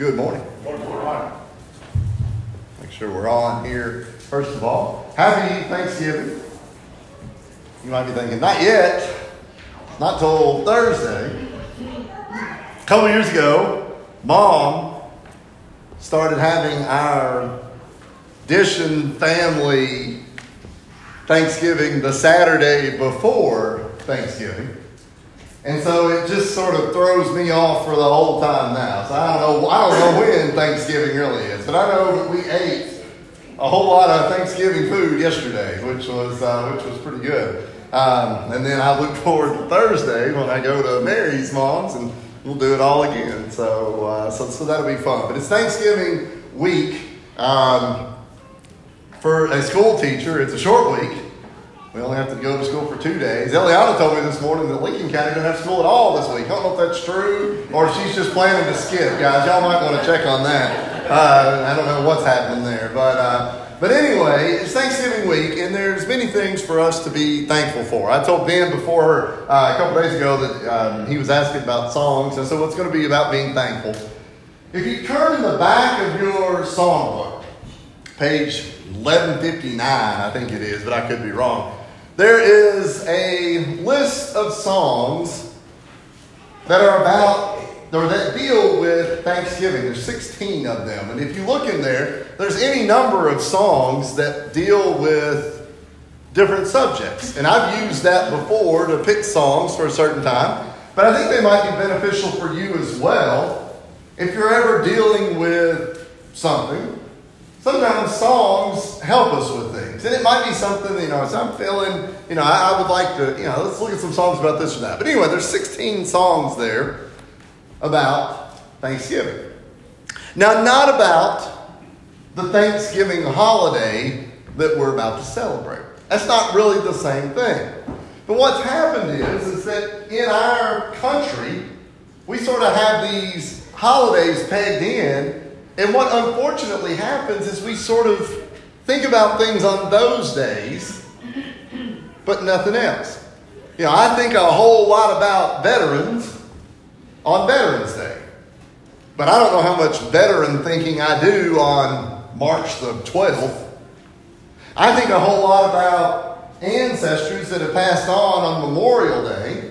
Good morning. Good morning. Make sure we're on here. First of all, happy Thanksgiving. You might be thinking, not yet, not till Thursday. A couple years ago, mom started having our Dishon family Thanksgiving the Saturday before Thanksgiving. And so it just sort of throws me off for the whole time now. So I don't know I don't know when Thanksgiving really is, but I know that we ate a whole lot of Thanksgiving food yesterday, which was uh, which was pretty good. Um, and then I look forward to Thursday when I go to Mary's mom's and we'll do it all again. So uh, so so that'll be fun. But it's Thanksgiving week. Um, for a school teacher, it's a short week. We only have to go to school for two days. Eliana told me this morning that Lincoln County doesn't have school at all this week. I don't know if that's true or she's just planning to skip, guys. Y'all might want to check on that. Uh, I don't know what's happening there, but uh, but anyway, it's Thanksgiving week, and there's many things for us to be thankful for. I told Ben before uh, a couple days ago that um, he was asking about songs, and so it's going to be about being thankful. If you turn the back of your songbook, page 1159, I think it is, but I could be wrong. There is a list of songs that are about or that deal with Thanksgiving. There's 16 of them. And if you look in there, there's any number of songs that deal with different subjects. And I've used that before to pick songs for a certain time. But I think they might be beneficial for you as well if you're ever dealing with something sometimes songs help us with And it might be something, you know, as I'm feeling, you know, I, I, would like to, you know, let's look at some songs about this or that. But anyway, there's 16 songs there about Thanksgiving. Now, not about the Thanksgiving holiday that we're about to celebrate. That's not really the same thing. But what's happened is, is that in our country, we sort of have these holidays pegged in and what unfortunately happens is we sort of think about things on those days, but nothing else. You know, I think a whole lot about veterans on Veterans Day. But I don't know how much veteran thinking I do on March the 12th. I think a whole lot about ancestors that have passed on on Memorial Day,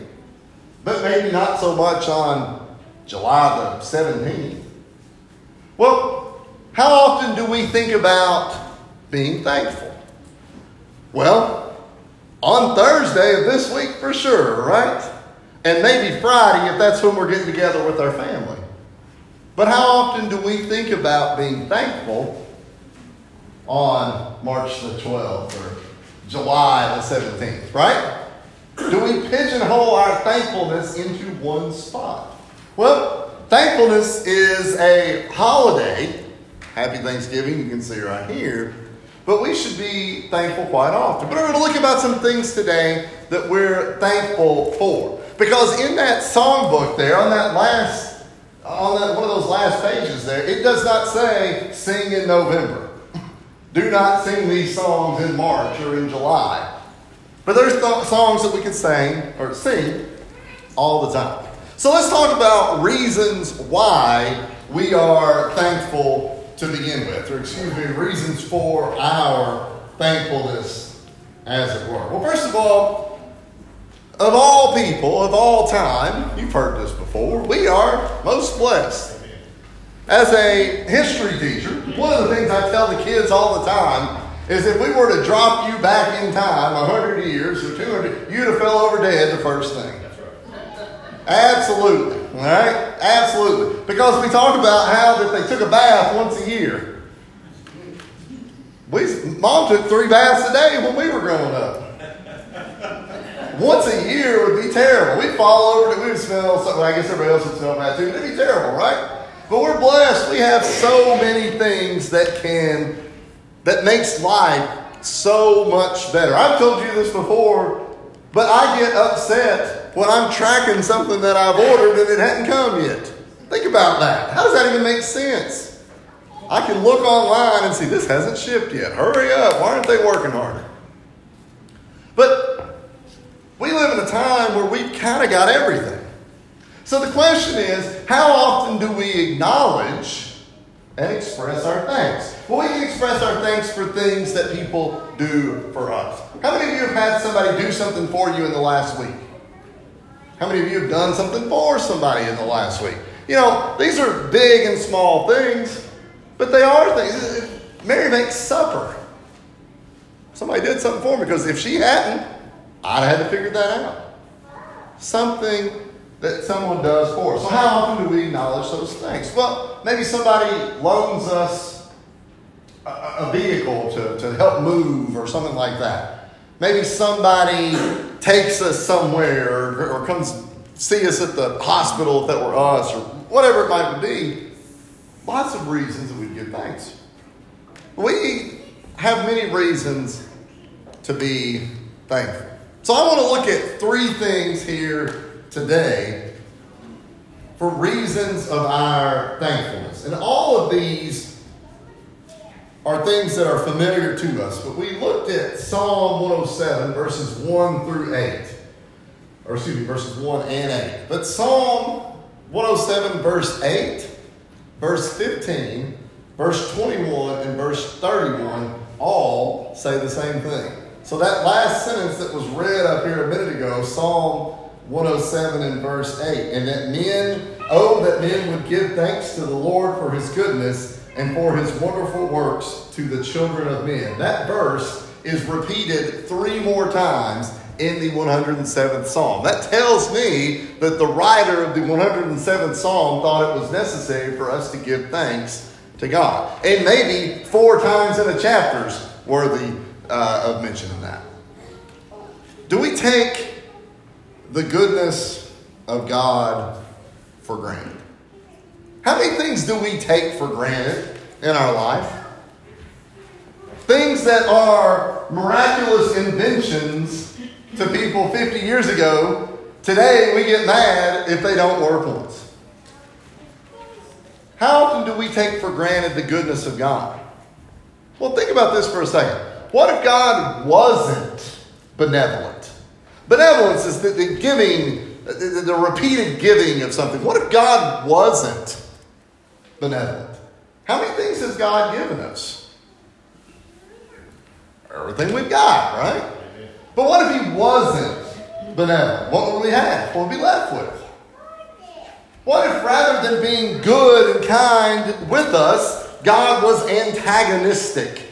but maybe not so much on July the 17th. Well, how often do we think about being thankful? Well, on Thursday of this week for sure, right? And maybe Friday if that's when we're getting together with our family. But how often do we think about being thankful on March the 12th or July the 17th, right? Do we pigeonhole our thankfulness into one spot? Well, Thankfulness is a holiday. Happy Thanksgiving, you can see right here. But we should be thankful quite often. But we're going to look about some things today that we're thankful for. Because in that songbook there, on that last, on that one of those last pages there, it does not say sing in November. Do not sing these songs in March or in July. But there's th- songs that we can sing or sing all the time. So let's talk about reasons why we are thankful to begin with, or excuse me, reasons for our thankfulness, as it were. Well, first of all, of all people, of all time, you've heard this before, we are most blessed. As a history teacher, one of the things I tell the kids all the time is if we were to drop you back in time 100 years or 200, you'd have fell over dead the first thing. Absolutely. All right? Absolutely. Because we talk about how that they took a bath once a year. We, Mom took three baths a day when we were growing up. Once a year would be terrible. We'd fall over, we would smell something. I guess everybody else would smell bad too. It'd be terrible, right? But we're blessed. We have so many things that can, that makes life so much better. I've told you this before, but I get upset when I'm tracking something that I've ordered and it hadn't come yet. Think about that. How does that even make sense? I can look online and see this hasn't shipped yet. Hurry up. Why aren't they working harder? But we live in a time where we've kind of got everything. So the question is how often do we acknowledge and express our thanks? Well, we can express our thanks for things that people do for us. How many of you have had somebody do something for you in the last week? How many of you have done something for somebody in the last week? You know, these are big and small things, but they are things. Mary makes supper. Somebody did something for me because if she hadn't, I'd have had to figure that out. Something that someone does for us. So, how often do we acknowledge those things? Well, maybe somebody loans us a, a vehicle to, to help move or something like that. Maybe somebody takes us somewhere or, or comes see us at the hospital if that were us or whatever it might be. Lots of reasons that we give thanks. We have many reasons to be thankful. So I want to look at three things here today for reasons of our thankfulness. And all of these are things that are familiar to us. But we looked at Psalm 107, verses 1 through 8. Or excuse me, verses 1 and 8. But Psalm 107, verse 8, verse 15, verse 21, and verse 31 all say the same thing. So that last sentence that was read up here a minute ago, Psalm 107 and verse 8. And that men, oh, that men would give thanks to the Lord for his goodness and for his wonderful works to the children of men. That verse is repeated three more times in the 107th Psalm. That tells me that the writer of the 107th Psalm thought it was necessary for us to give thanks to God. And maybe four times in the chapter's worthy uh, of mentioning that. Do we take the goodness of God for granted. How many things do we take for granted in our life? Things that are miraculous inventions to people 50 years ago, today we get mad if they don't work once. How often do we take for granted the goodness of God? Well, think about this for a second. What if God wasn't benevolent? Benevolence is the, the giving, the, the repeated giving of something. What if God wasn't benevolent? How many things has God given us? Everything we've got, right? But what if He wasn't benevolent? What would we have? What would we be left with? What if rather than being good and kind with us, God was antagonistic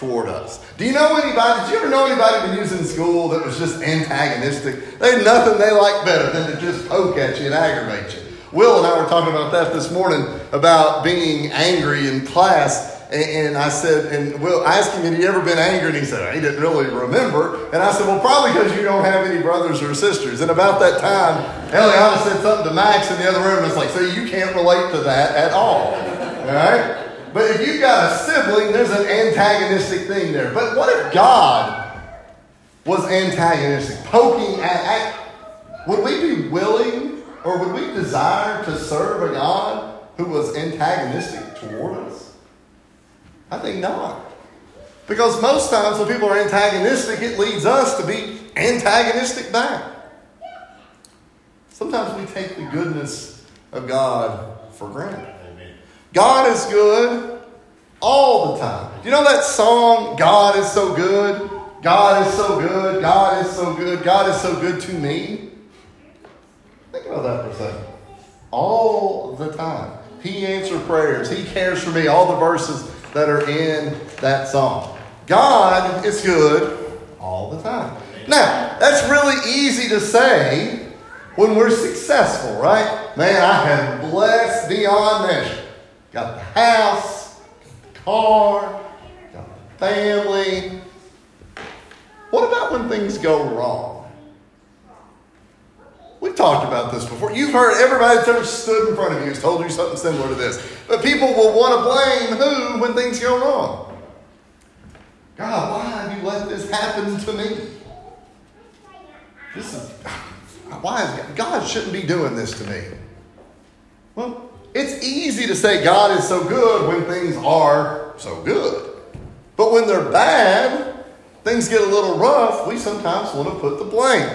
toward us. Do you know anybody? Did you ever know anybody when you was in school that was just antagonistic? They had nothing they like better than to just poke at you and aggravate you. Will and I were talking about that this morning about being angry in class. And I said, and Will asked him, had he ever been angry? And he said, he didn't really remember. And I said, well, probably because you don't have any brothers or sisters. And about that time, Eliana said something to Max in the other room. And it's like, so you can't relate to that at all. All right? But if you've got a sibling, there's an antagonistic thing there. But what if God was antagonistic, poking at, at would we be willing or would we desire to serve a God who was antagonistic toward us? I think not. Because most times when people are antagonistic, it leads us to be antagonistic back. Sometimes we take the goodness of God for granted. God is good all the time. Do you know that song, God is so good? God is so good. God is so good. God is so good to me. Think about that for a second. All the time. He answers prayers. He cares for me. All the verses that are in that song. God is good all the time. Now, that's really easy to say when we're successful, right? Man, I am blessed beyond measure. Got the house, got the car, got the family. What about when things go wrong? We've talked about this before. You've heard everybody that's ever stood in front of you has told you something similar to this. But people will want to blame who when things go wrong? God, why have you let this happen to me? This is why is God, God shouldn't be doing this to me. Well, it's easy to say God is so good when things are so good. But when they're bad, things get a little rough, we sometimes want to put the blame.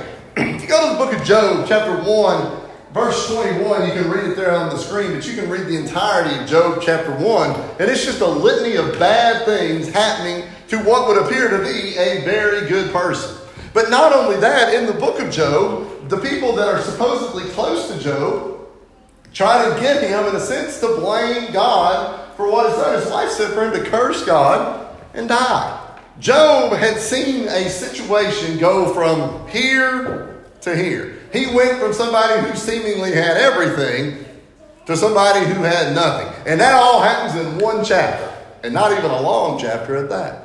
You go to the book of Job, chapter 1, verse 21, you can read it there on the screen, but you can read the entirety of Job chapter 1, and it's just a litany of bad things happening to what would appear to be a very good person. But not only that, in the book of Job, the people that are supposedly close to Job try to get him, in a sense, to blame God for what has done. His wife said for him to curse God and die. Job had seen a situation go from here to here. He went from somebody who seemingly had everything to somebody who had nothing. And that all happens in one chapter, and not even a long chapter at that.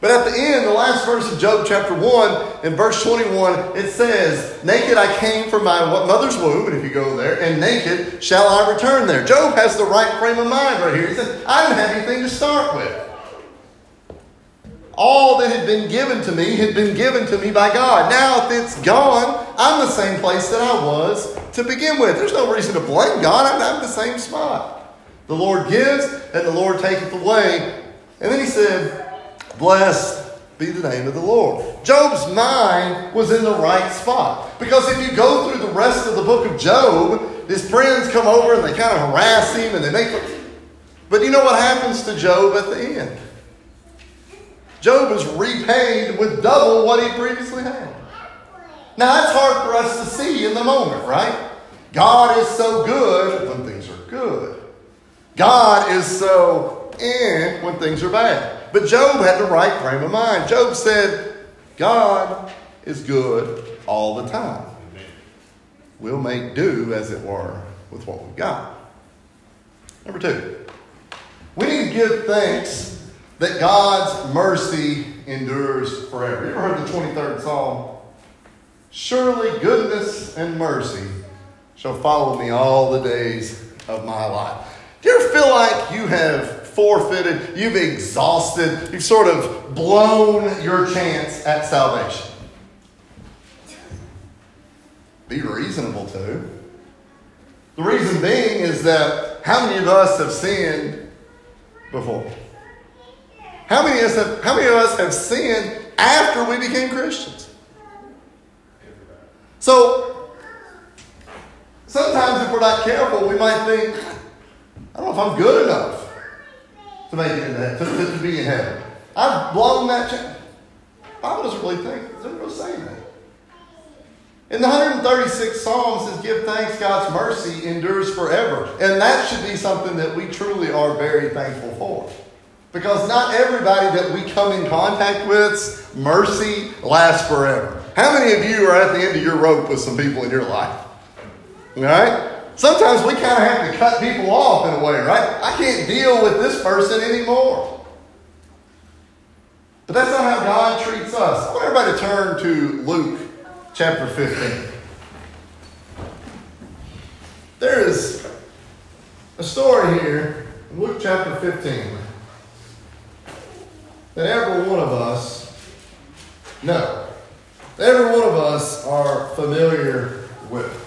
But at the end, the last verse of Job chapter 1, in verse 21, it says, Naked I came from my mother's womb, and if you go there, and naked shall I return there. Job has the right frame of mind right here. He says, I didn't have anything to start with. All that had been given to me had been given to me by God. Now, if it's gone, I'm the same place that I was to begin with. There's no reason to blame God. I'm, I'm the same spot. The Lord gives, and the Lord taketh away. And then he said, Blessed be the name of the Lord. Job's mind was in the right spot. Because if you go through the rest of the book of Job, his friends come over and they kind of harass him and they make. But you know what happens to Job at the end? Job is repaid with double what he previously had. Now that's hard for us to see in the moment, right? God is so good when things are good. God is so eh when things are bad. But Job had the right frame of mind. Job said, God is good all the time. We'll make do, as it were, with what we've got. Number two, we need to give thanks that God's mercy endures forever. You ever heard the 23rd Psalm? Surely goodness and mercy shall follow me all the days of my life. Do you ever feel like you have forfeited, you've exhausted, you've sort of blown your chance at salvation. Be reasonable too. The reason being is that how many of us have sinned before? How many of us have, how many of us have sinned after we became Christians? So sometimes if we're not careful, we might think, I don't know if I'm good enough to make it to, to, to be in heaven. I've blown that chance. Bible doesn't really think, doesn't really say that. In the 136 Psalms it says, Give thanks, God's mercy endures forever. And that should be something that we truly are very thankful for. Because not everybody that we come in contact with, mercy lasts forever. How many of you are at the end of your rope with some people in your life? All right? Sometimes we kind of have to cut people off in a way, right? I can't deal with this person anymore. But that's not how God treats us. I want everybody to turn to Luke chapter 15. There is a story here in Luke chapter 15 that every one of us know. Every one of us are familiar with.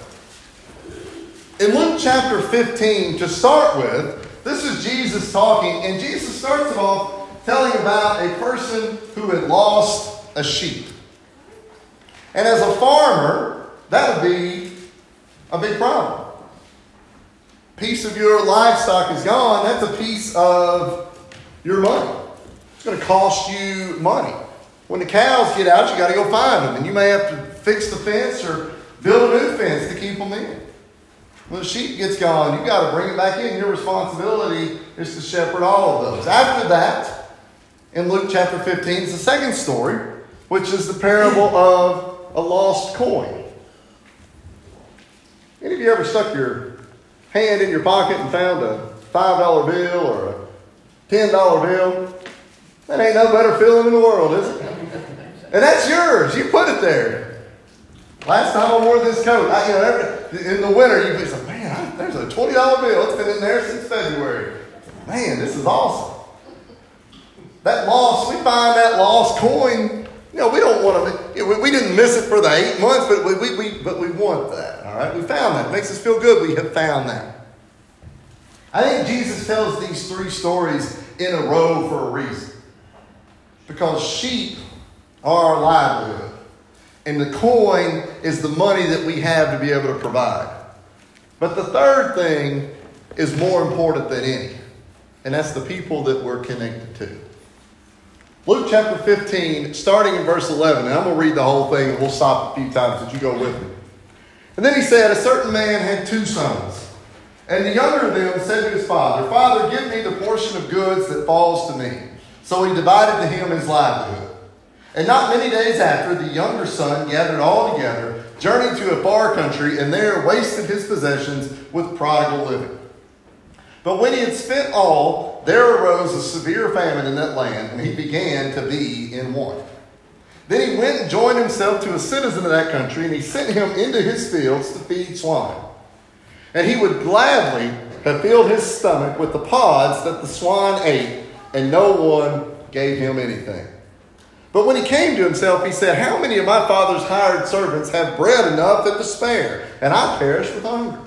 In Luke chapter 15, to start with, this is Jesus talking, and Jesus starts off telling about a person who had lost a sheep. And as a farmer, that would be a big problem. Piece of your livestock is gone, that's a piece of your money. It's going to cost you money. When the cows get out, you got to go find them, and you may have to fix the fence or build a new fence to keep them in. When the sheep gets gone, you've got to bring it back in. Your responsibility is to shepherd all of those. After that, in Luke chapter 15, is the second story, which is the parable of a lost coin. Any of you ever stuck your hand in your pocket and found a $5 bill or a $10 bill? That ain't no better feeling in the world, is it? And that's yours. You put it there. Last time I wore this coat, I, you know, every, in the winter, you be like, man, I, there's a $20 bill. It's been in there since February. Man, this is awesome. That lost, we find that lost coin. You know, we don't want to, we, we, didn't miss it for the eight months, but we, we, we, but we want that, all right? We found that. It makes us feel good we have found that. I think Jesus tells these three stories in a row for a reason. Because sheep are our livelihood. And the coin is the money that we have to be able to provide. But the third thing is more important than any, and that's the people that we're connected to. Luke chapter 15, starting in verse 11, and I'm going to read the whole thing, and we'll stop a few times as you go with me. And then he said, A certain man had two sons. And the younger of them said to his father, Father, give me the portion of goods that falls to me. So he divided to him his livelihood. And not many days after, the younger son gathered all together, journeyed to a far country, and there wasted his possessions with prodigal living. But when he had spent all, there arose a severe famine in that land, and he began to be in want. Then he went and joined himself to a citizen of that country, and he sent him into his fields to feed swine. And he would gladly have filled his stomach with the pods that the swine ate, and no one gave him anything. But when he came to himself, he said, How many of my father's hired servants have bread enough and to spare, and I perish with hunger?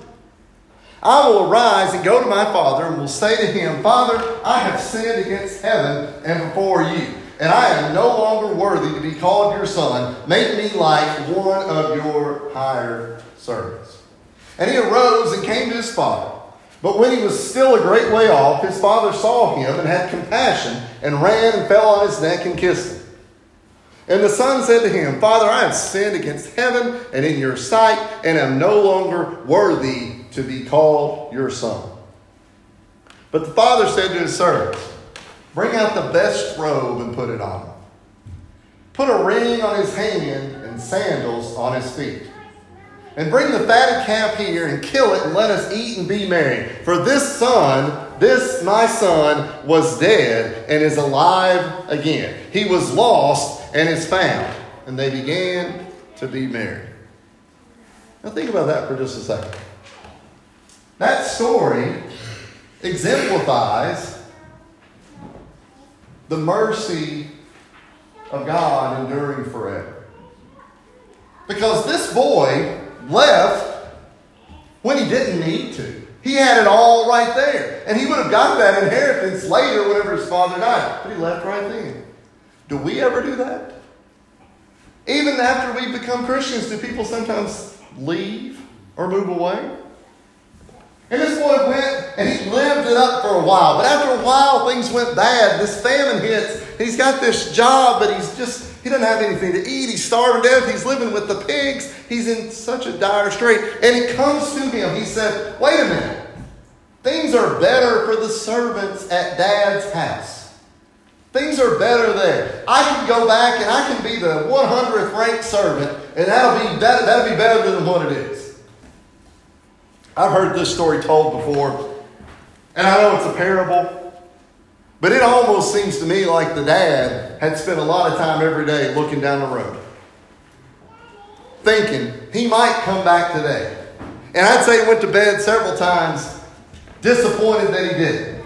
I will arise and go to my father and will say to him, Father, I have sinned against heaven and before you, and I am no longer worthy to be called your son. Make me like one of your hired servants. And he arose and came to his father. But when he was still a great way off, his father saw him and had compassion and ran and fell on his neck and kissed him. And the son said to him, Father, I have sinned against heaven and in your sight, and am no longer worthy to be called your son. But the father said to his servants, Bring out the best robe and put it on him. Put a ring on his hand and sandals on his feet. And bring the fatted calf here and kill it and let us eat and be merry. For this son, this my son, was dead and is alive again. He was lost and is found. And they began to be merry. Now think about that for just a second. That story exemplifies the mercy of God enduring forever. Because this boy left when he didn't need to. He had it all right there. And he would have got that inheritance later whenever his father died. But he left right then. Do we ever do that? Even after we become Christians, do people sometimes leave or move away? And this boy went and he lived it up for a while. But after a while, things went bad. This famine hits. He's got this job, but he's just he doesn't have anything to eat. He's starving to death. He's living with the pigs. He's in such a dire strait. And it comes to him. He said, Wait a minute. Things are better for the servants at dad's house. Things are better there. I can go back and I can be the 100th ranked servant, and that'll be, that, that'll be better than what it is. I've heard this story told before, and I know it's a parable, but it almost seems to me like the dad had spent a lot of time every day looking down the road, thinking he might come back today. And I'd say he went to bed several times disappointed that he didn't.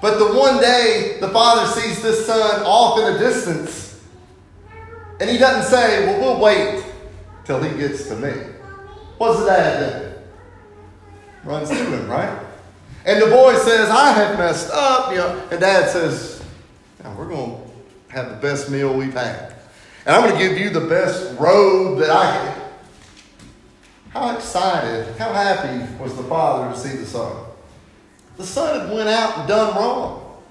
But the one day the father sees this son off in a distance, and he doesn't say, Well, we'll wait till he gets to me. What's the dad do? Runs to him, right? And the boy says, I have messed up. You know, and dad says, we're going to have the best meal we've had. And I'm going to give you the best robe that I can. How excited, how happy was the father to see the son? The son had went out and done wrong.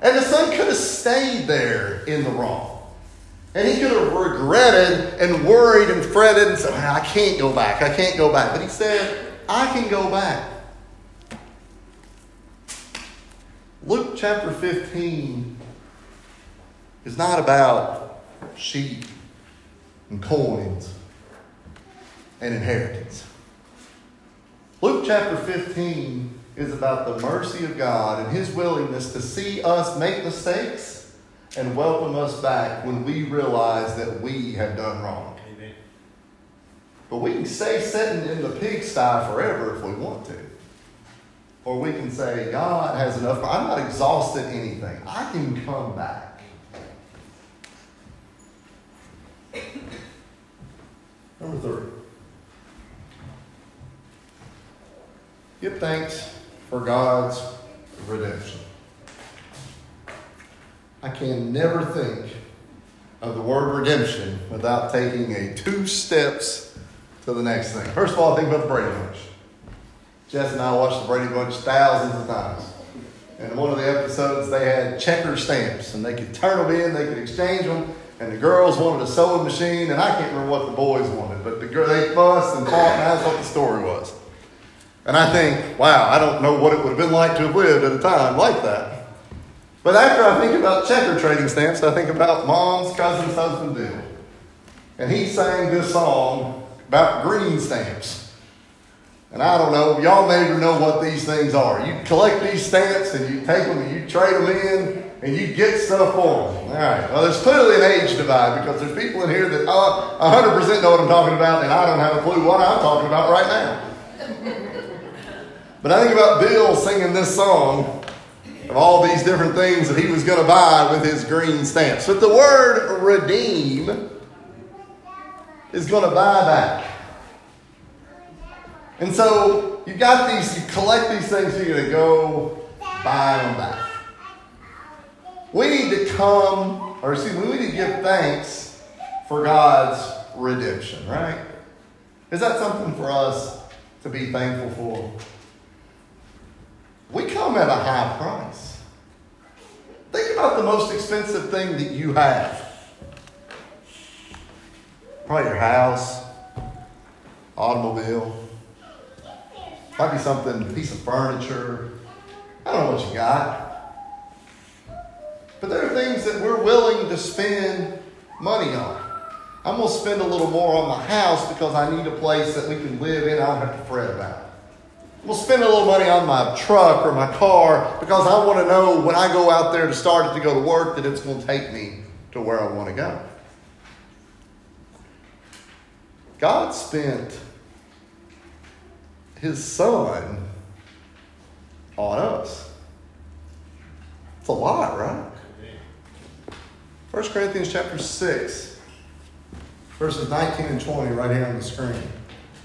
And the son could have stayed there in the wrong. And he could have regretted and worried and fretted and said, I can't go back. I can't go back. But he said, I can go back. Luke chapter 15 is not about sheep and coins and inheritance. Luke chapter 15 is about the mercy of God and His willingness to see us make mistakes and welcome us back when we realize that we have done wrong. Amen. But we can stay sitting in the pigsty forever if we want to. Or we can say, God has enough. I'm not exhausted anything. I can come back. Number three. Give thanks for God's redemption. I can never think of the word redemption without taking a two steps to the next thing. First of all, think about the Brady. Jess and I watched the Brady Bunch thousands of times. And in one of the episodes, they had checker stamps, and they could turn them in, they could exchange them, and the girls wanted a sewing machine, and I can't remember what the boys wanted, but the girl they fussed and fought, and that's what the story was. And I think, wow, I don't know what it would have been like to have lived at a time like that. But after I think about checker trading stamps, I think about mom's cousin's husband Bill. And he sang this song about green stamps. And I don't know, y'all maybe know what these things are. You collect these stamps and you take them and you trade them in and you get stuff for them. All right. Well, there's clearly an age divide because there's people in here that uh, 100% know what I'm talking about and I don't have a clue what I'm talking about right now. but I think about Bill singing this song of all these different things that he was going to buy with his green stamps. But the word redeem is going to buy back. And so you got these, you collect these things, you're going to go buy them back. We need to come, or see, we need to give thanks for God's redemption, right? Is that something for us to be thankful for? We come at a high price. Think about the most expensive thing that you have. Probably your house, automobile might be something, a piece of furniture. I don't know what you got. But there are things that we're willing to spend money on. I'm going to spend a little more on my house because I need a place that we can live in. I don't have to fret about. I'm going to spend a little money on my truck or my car because I want to know when I go out there to start it to go to work that it's going to take me to where I want to go. God spent his son on us. It's a lot, right? 1 Corinthians chapter 6, verses 19 and 20, right here on the screen.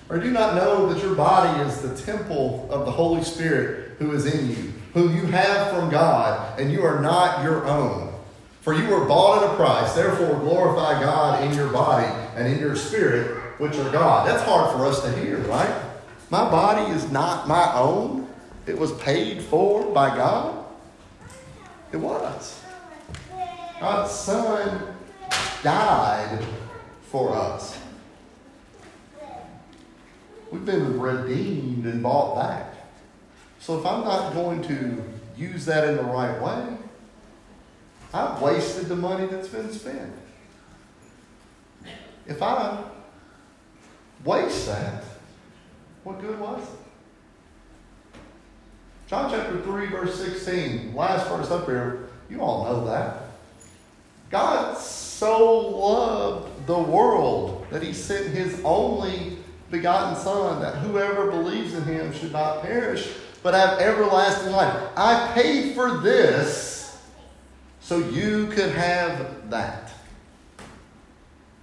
Or do you not know that your body is the temple of the Holy Spirit who is in you, whom you have from God, and you are not your own? For you were bought at a price, therefore glorify God in your body and in your spirit, which are God. That's hard for us to hear, right? My body is not my own. It was paid for by God. It was. God's Son died for us. We've been redeemed and bought back. So if I'm not going to use that in the right way, I've wasted the money that's been spent. If I waste that, what good was it? John chapter 3, verse 16, last verse up here, you all know that. God so loved the world that he sent his only begotten Son, that whoever believes in him should not perish, but have everlasting life. I paid for this so you could have that.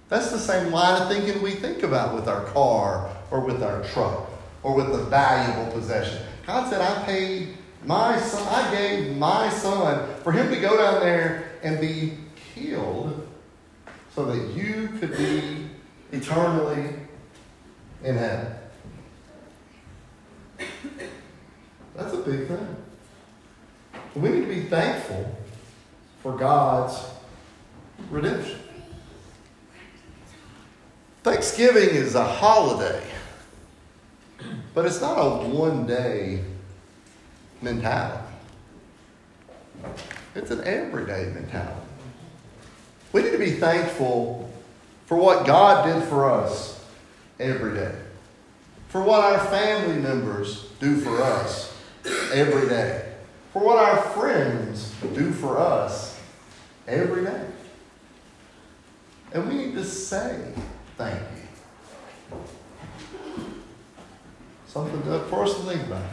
That's the same line of thinking we think about with our car or with our truck or with a valuable possession. God said, I paid my son, I gave my son for him to go down there and be killed so that you could be eternally in heaven. That's a big thing. We need to be thankful for God's redemption. Thanksgiving is a holiday. But it's not a one day mentality, it's an everyday mentality. We need to be thankful for what God did for us every day, for what our family members do for us every day, for what our friends do for us every day. And we need to say thank you. Something to, for us to think about.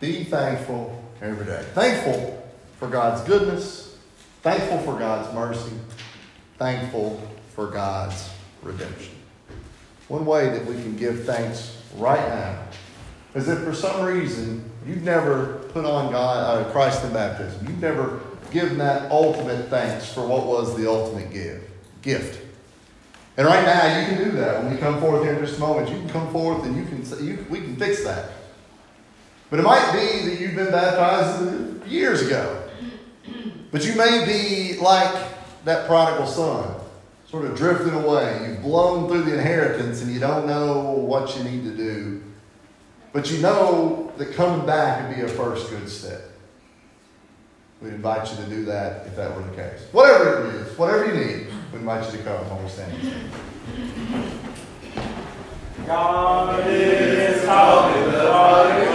Be thankful every day. Thankful for God's goodness. Thankful for God's mercy. Thankful for God's redemption. One way that we can give thanks right now is if for some reason you've never put on God, uh, Christ in baptism, you've never given that ultimate thanks for what was the ultimate gift. Gift. And right now, you can do that. When we come forth here in just a moment, you can come forth and you can you, we can fix that. But it might be that you've been baptized years ago. But you may be like that prodigal son, sort of drifting away. You've blown through the inheritance and you don't know what you need to do. But you know that coming back would be a first good step. We invite you to do that if that were the case. Whatever it is, whatever you need, when mighty to come, all standing. God is how in